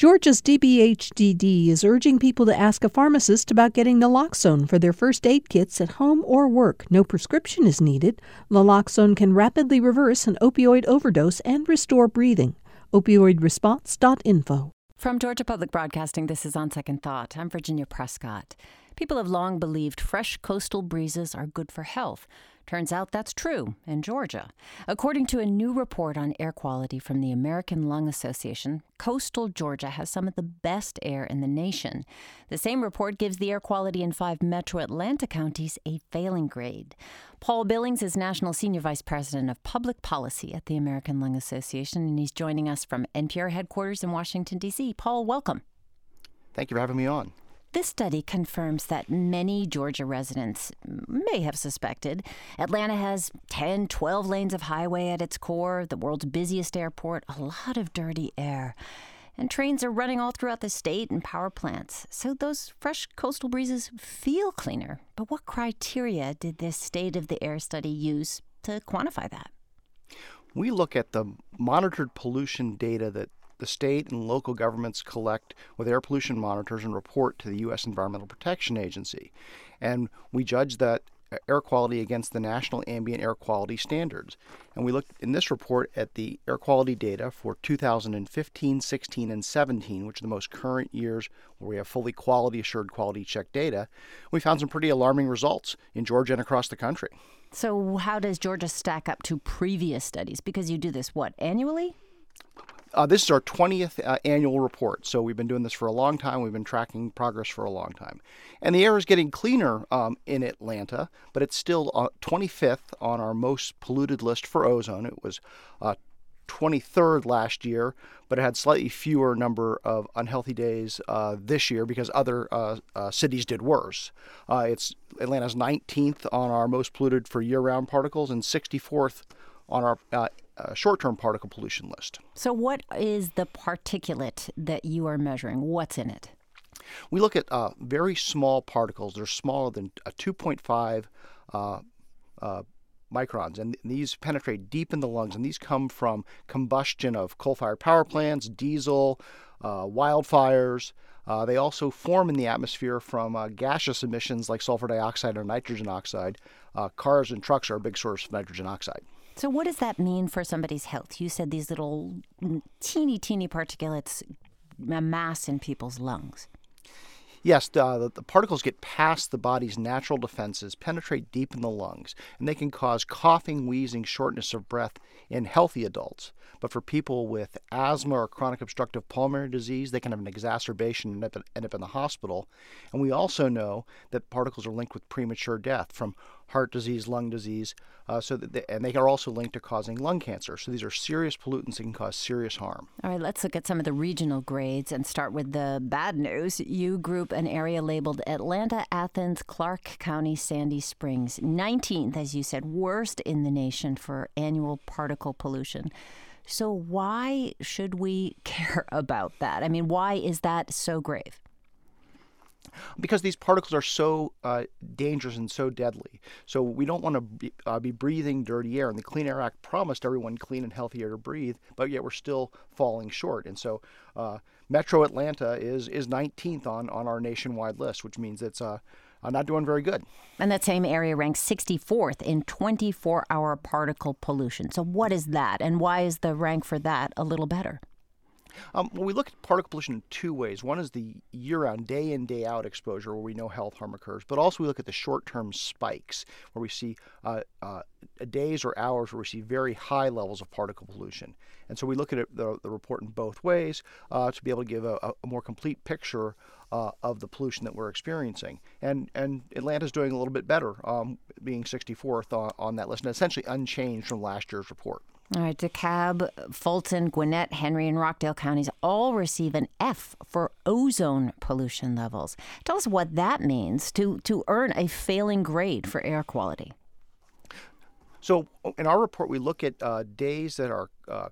Georgia's DBHDD is urging people to ask a pharmacist about getting naloxone for their first aid kits at home or work. No prescription is needed. Naloxone can rapidly reverse an opioid overdose and restore breathing. Opioidresponse.info. From Georgia Public Broadcasting, this is On Second Thought. I'm Virginia Prescott. People have long believed fresh coastal breezes are good for health. Turns out that's true in Georgia. According to a new report on air quality from the American Lung Association, coastal Georgia has some of the best air in the nation. The same report gives the air quality in five metro Atlanta counties a failing grade. Paul Billings is National Senior Vice President of Public Policy at the American Lung Association, and he's joining us from NPR headquarters in Washington, D.C. Paul, welcome. Thank you for having me on. This study confirms that many Georgia residents may have suspected. Atlanta has 10, 12 lanes of highway at its core, the world's busiest airport, a lot of dirty air. And trains are running all throughout the state and power plants. So those fresh coastal breezes feel cleaner. But what criteria did this state of the air study use to quantify that? We look at the monitored pollution data that the state and local governments collect with air pollution monitors and report to the U.S. Environmental Protection Agency. And we judge that air quality against the national ambient air quality standards. And we looked in this report at the air quality data for 2015, 16, and 17, which are the most current years where we have fully quality assured quality check data. We found some pretty alarming results in Georgia and across the country. So, how does Georgia stack up to previous studies? Because you do this, what, annually? Uh, this is our 20th uh, annual report. So we've been doing this for a long time. We've been tracking progress for a long time. And the air is getting cleaner um, in Atlanta, but it's still uh, 25th on our most polluted list for ozone. It was 23rd uh, last year, but it had slightly fewer number of unhealthy days uh, this year because other uh, cities did worse. it's Atlanta's 19th on our most polluted for year-round particles and 64th on our uh, uh, short term particle pollution list. So, what is the particulate that you are measuring? What's in it? We look at uh, very small particles. They're smaller than a 2.5 uh, uh, microns, and these penetrate deep in the lungs. And these come from combustion of coal fired power plants, diesel, uh, wildfires. Uh, they also form in the atmosphere from uh, gaseous emissions like sulfur dioxide or nitrogen oxide. Uh, cars and trucks are a big source of nitrogen oxide. So, what does that mean for somebody's health? You said these little teeny, teeny particulates amass in people's lungs. Yes, uh, the, the, particles get past the body's natural defenses, penetrate deep in the lungs, and they can cause coughing, wheezing, shortness of breath in healthy adults. But for people with asthma or chronic obstructive pulmonary disease, they can have an exacerbation and end up in the hospital. And we also know that particles are linked with premature death from heart disease, lung disease, uh, so that they, and they are also linked to causing lung cancer. So these are serious pollutants that can cause serious harm. All right, let's look at some of the regional grades and start with the bad news. You group an area labeled Atlanta, Athens, Clarke County, Sandy Springs, 19th, as you said, worst in the nation for annual particle pollution. So, why should we care about that? I mean, why is that so grave? Because these particles are so uh, dangerous and so deadly. So we don't want to be, uh, be, breathing dirty air. And the Clean Air Act promised everyone clean and healthy air to breathe, but yet we're still falling short. And so uh, Metro Atlanta is is 19th on on our nationwide list, which means it's uh, uh, not doing very good. And that same area ranks 64th in 24 hour particle pollution. So, what is that? And why is the rank for that a little better? Um, well, we look at particle pollution in two ways. One is the year-round, day in, day out exposure, where we know health harm occurs, but also we look at the short-term spikes, where we see uh, uh, days or hours where we see very high levels of particle pollution. And so we look at the, the, report in both ways uh, to be able to give a, a more complete picture uh, of the pollution that we're experiencing. And and Atlanta's doing a little bit better, um, being 64th on, on that list, and essentially unchanged from last year's report. All right, DeKalb, Fulton, Gwinnett, Henry, and Rockdale counties all receive an F for ozone pollution levels. Tell us what that means to, to earn a failing grade for air quality. So, in our report, we look at uh, days that are uh,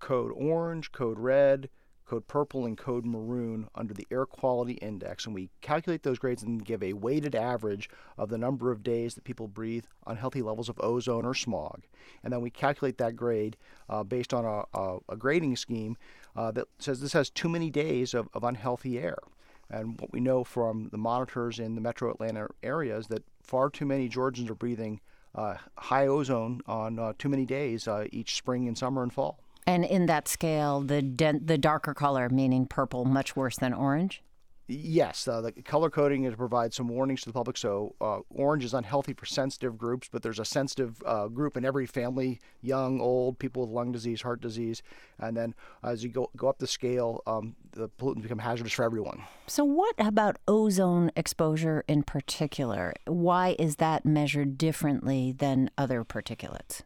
code orange, code red, code purple and code maroon under the air quality index and we calculate those grades and give a weighted average of the number of days that people breathe unhealthy levels of ozone or smog and then we calculate that grade uh, based on a, a, a, grading scheme uh, that says this has too many days of, of unhealthy air. And what we know from the monitors in the metro Atlanta area is that far too many Georgians are breathing uh, high ozone on uh, too many days uh, each spring and summer and fall. And in that scale, the the darker color, meaning purple, much worse than orange. Yes, uh, the color coding is to provide some warnings to the public. So uh, orange is unhealthy for sensitive groups, but there's a sensitive uh, group in every family: young, old, people with lung disease, heart disease, and then as you go go up the scale, um, the pollutants become hazardous for everyone. So, what about ozone exposure in particular? Why is that measured differently than other particulates?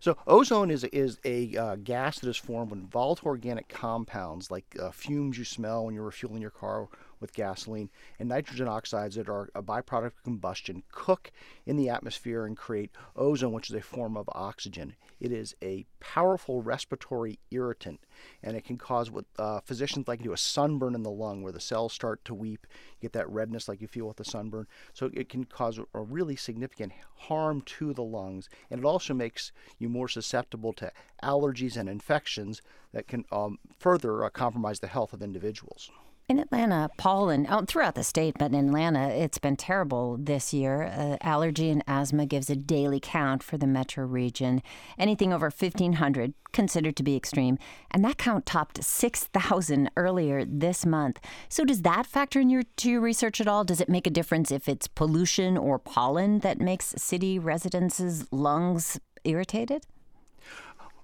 So ozone is is a uh, gas that is formed when volatile organic compounds like uh, fumes you smell when you're refueling your car with gasoline and nitrogen oxides that are a byproduct of combustion cook in the atmosphere and create ozone, which is a form of oxygen. It is a powerful respiratory irritant, and it can cause what uh, physicians like to do a sunburn in the lung, where the cells start to weep. Get that redness like you feel with the sunburn. So it can cause a really significant harm to the lungs, and it also makes you more susceptible to allergies and infections that can um, further uh, compromise the health of individuals. In Atlanta, pollen, oh, throughout the state, but in Atlanta, it's been terrible this year. Uh, allergy and asthma gives a daily count for the metro region. Anything over 1,500 considered to be extreme. And that count topped 6,000 earlier this month. So, does that factor in your, to your research at all? Does it make a difference if it's pollution or pollen that makes city residents' lungs irritated?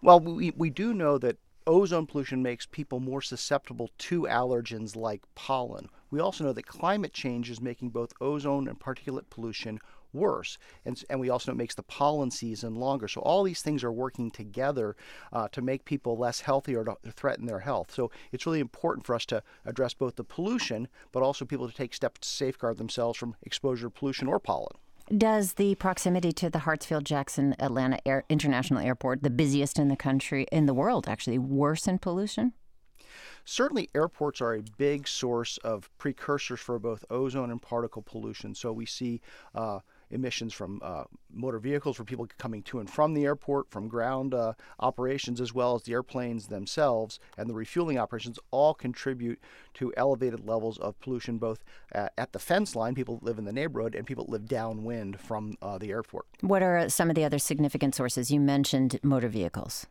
Well, we, we do know that ozone pollution makes people more susceptible to allergens like pollen. We also know that climate change is making both ozone and particulate pollution worse. And, and we also know it makes the pollen season longer. So all these things are working together uh, to make people less healthy or to threaten their health. So it's really important for us to address both the pollution, but also people to take steps to safeguard themselves from exposure to pollution or pollen. Does the proximity to the Hartsfield Jackson Atlanta Air, International Airport, the busiest in the country, in the world, actually worsen pollution? Certainly, airports are a big source of precursors for both ozone and particle pollution. So we see uh, emissions from uh, motor vehicles for people coming to and from the airport, from ground uh, operations, as well as the airplanes themselves and the refueling operations, all contribute to elevated levels of pollution both at, at the fence line, people live in the neighborhood, and people live downwind from uh, the airport. What are some of the other significant sources? You mentioned motor vehicles.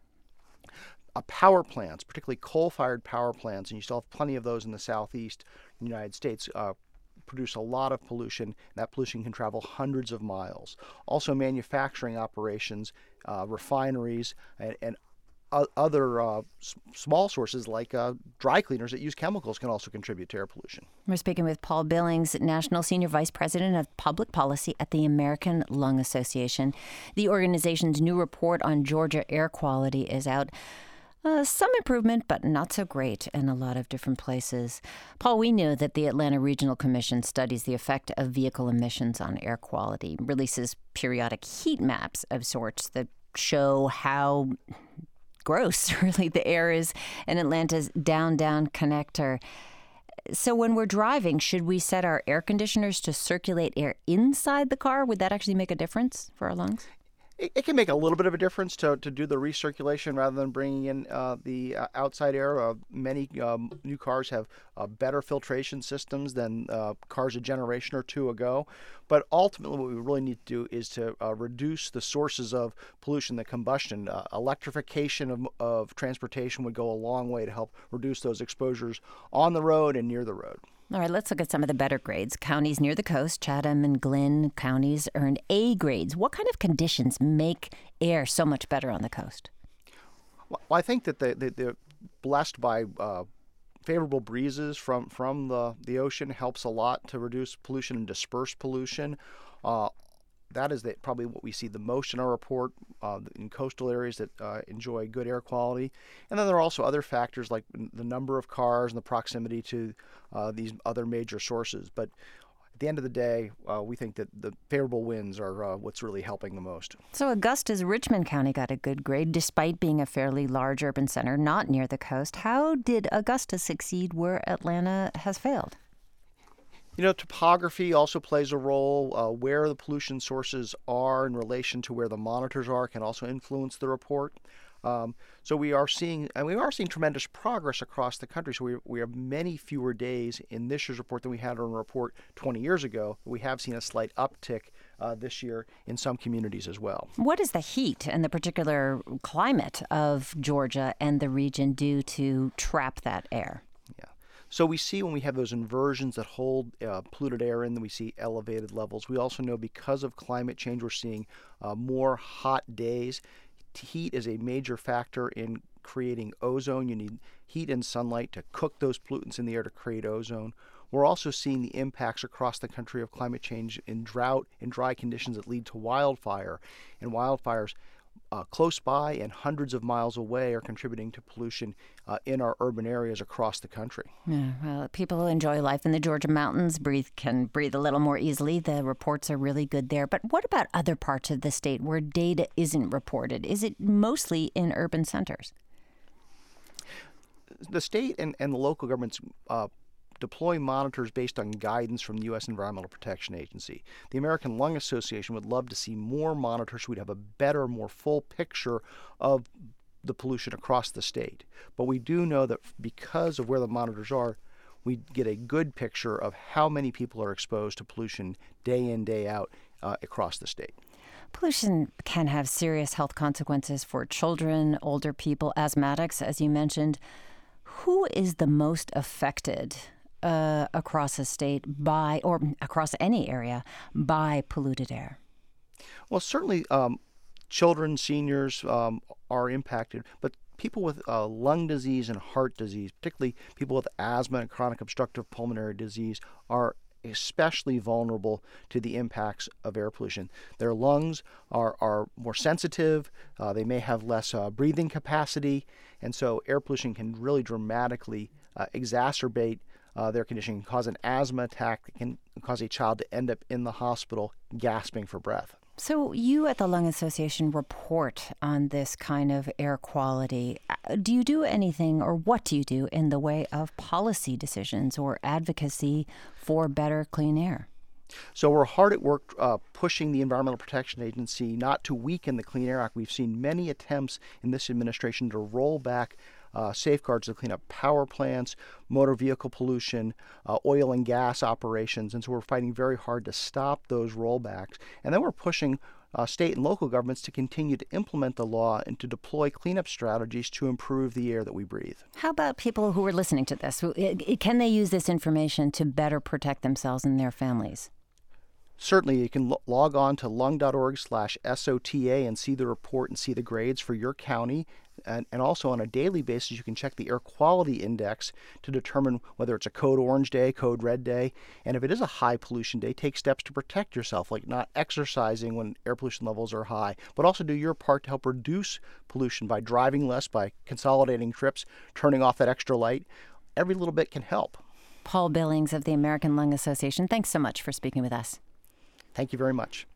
Uh, power plants, particularly coal fired power plants, and you still have plenty of those in the southeast United States, uh, produce a lot of pollution, that pollution can travel hundreds of miles. Also, manufacturing operations, uh, refineries, and, and other uh, s- small sources like uh, dry cleaners that use chemicals can also contribute to air pollution. We're speaking with Paul Billings, National Senior Vice President of Public Policy at the American Lung Association. The organization's new report on Georgia air quality is out. Uh, some improvement, but not so great in a lot of different places. Paul, we knew that the Atlanta Regional Commission studies the effect of vehicle emissions on air quality, releases periodic heat maps of sorts that show how gross really the air is in Atlanta's down down connector. So, when we're driving, should we set our air conditioners to circulate air inside the car? Would that actually make a difference for our lungs? It, it, can make a little bit of a difference to, to do the recirculation rather than bringing in uh, the uh, outside air. Uh, many um, new cars have uh, better filtration systems than uh, cars a generation or two ago. But ultimately, what we really need to do is to uh, reduce the sources of pollution, the combustion. electrification of, of transportation would go a long way to help reduce those exposures on the road and near the road. All right, let's look at some of the better grades. Counties near the coast, Chatham and Glynn counties earned A grades. What kind of conditions make air so much better on the coast? Well, I think that they, they, are blessed by uh, favorable breezes from, from the, the ocean helps a lot to reduce pollution and disperse pollution. Uh, that is the, probably what we see the most in our report uh, in coastal areas that uh, enjoy good air quality. And then there are also other factors like the number of cars and the proximity to uh, these other major sources. But at the end of the day, uh, we think that the favorable winds are uh, what's really helping the most. So Augusta's Richmond County got a good grade despite being a fairly large urban center not near the coast. How did Augusta succeed where Atlanta has failed? You know, topography also plays a role. Uh, where the pollution sources are in relation to where the monitors are can also influence the report. Um, so we are seeing, and we are seeing tremendous progress across the country. So we, we have many fewer days in this year's report than we had on a report 20 years ago. We have seen a slight uptick uh, this year in some communities as well. What does the heat and the particular climate of Georgia and the region do to trap that air? So we see when we have those inversions that hold uh, polluted air in, we see elevated levels. We also know because of climate change, we're seeing uh, more hot days. Heat is a major factor in creating ozone. You need heat and sunlight to cook those pollutants in the air to create ozone. We're also seeing the impacts across the country of climate change in drought and dry conditions that lead to wildfire. And wildfires uh, close by and hundreds of miles away are contributing to pollution uh, in our urban areas across the country. Yeah, well, people many life in the Georgia mountains, breathe can breathe a little more easily. The reports are really good there. But what about other parts of the state where data isn't reported? Is it mostly in urban centers? The state and, and the local governments uh, deploy monitors based on guidance from the U.S. Environmental Protection Agency. The American Lung Association would love to see more monitors so we'd have a better, more full picture of the pollution across the state. But we do know that because of where the monitors are, we get a good picture of how many people are exposed to pollution day in, day out uh, across the state. Pollution can have serious health consequences for children, older people, asthmatics, as you mentioned. Who is the most affected uh, across a state by, or across any area, by polluted air? Well, certainly um, children, seniors um, are impacted, but people with uh, lung disease and heart disease, particularly people with asthma and chronic obstructive pulmonary disease, are especially vulnerable to the impacts of air pollution. Their lungs are, are more sensitive, uh, they may have less uh, breathing capacity, and so air pollution can really dramatically uh, exacerbate uh, their condition can cause an asthma attack, it can cause a child to end up in the hospital gasping for breath. So, you at the Lung Association report on this kind of air quality. Uh, do you do anything, or what do you do in the way of policy decisions or advocacy for better clean air? So we're hard at work uh, pushing the Environmental Protection Agency not to weaken the Clean Air Act. We've seen many attempts in this administration to roll back uh, safeguards to clean up power plants, motor vehicle pollution, uh, oil and gas operations. And so we're fighting very hard to stop those rollbacks. And then we're pushing uh, state and local governments to continue to implement the law and to deploy cleanup strategies to improve the air that we breathe. How about people who are listening to this? Can they use this information to better protect themselves and their families? Certainly, you can log on to lung.org slash SOTA and see the report and see the grades for your county. And, and also on a daily basis, you can check the air quality index to determine whether it's a code orange day, code red day. And if it is a high pollution day, take steps to protect yourself, like not exercising when air pollution levels are high, but also do your part to help reduce pollution by driving less, by consolidating trips, turning off that extra light. Every little bit can help. Paul Billings of the American Lung Association, thanks so much for speaking with us. Thank you very much.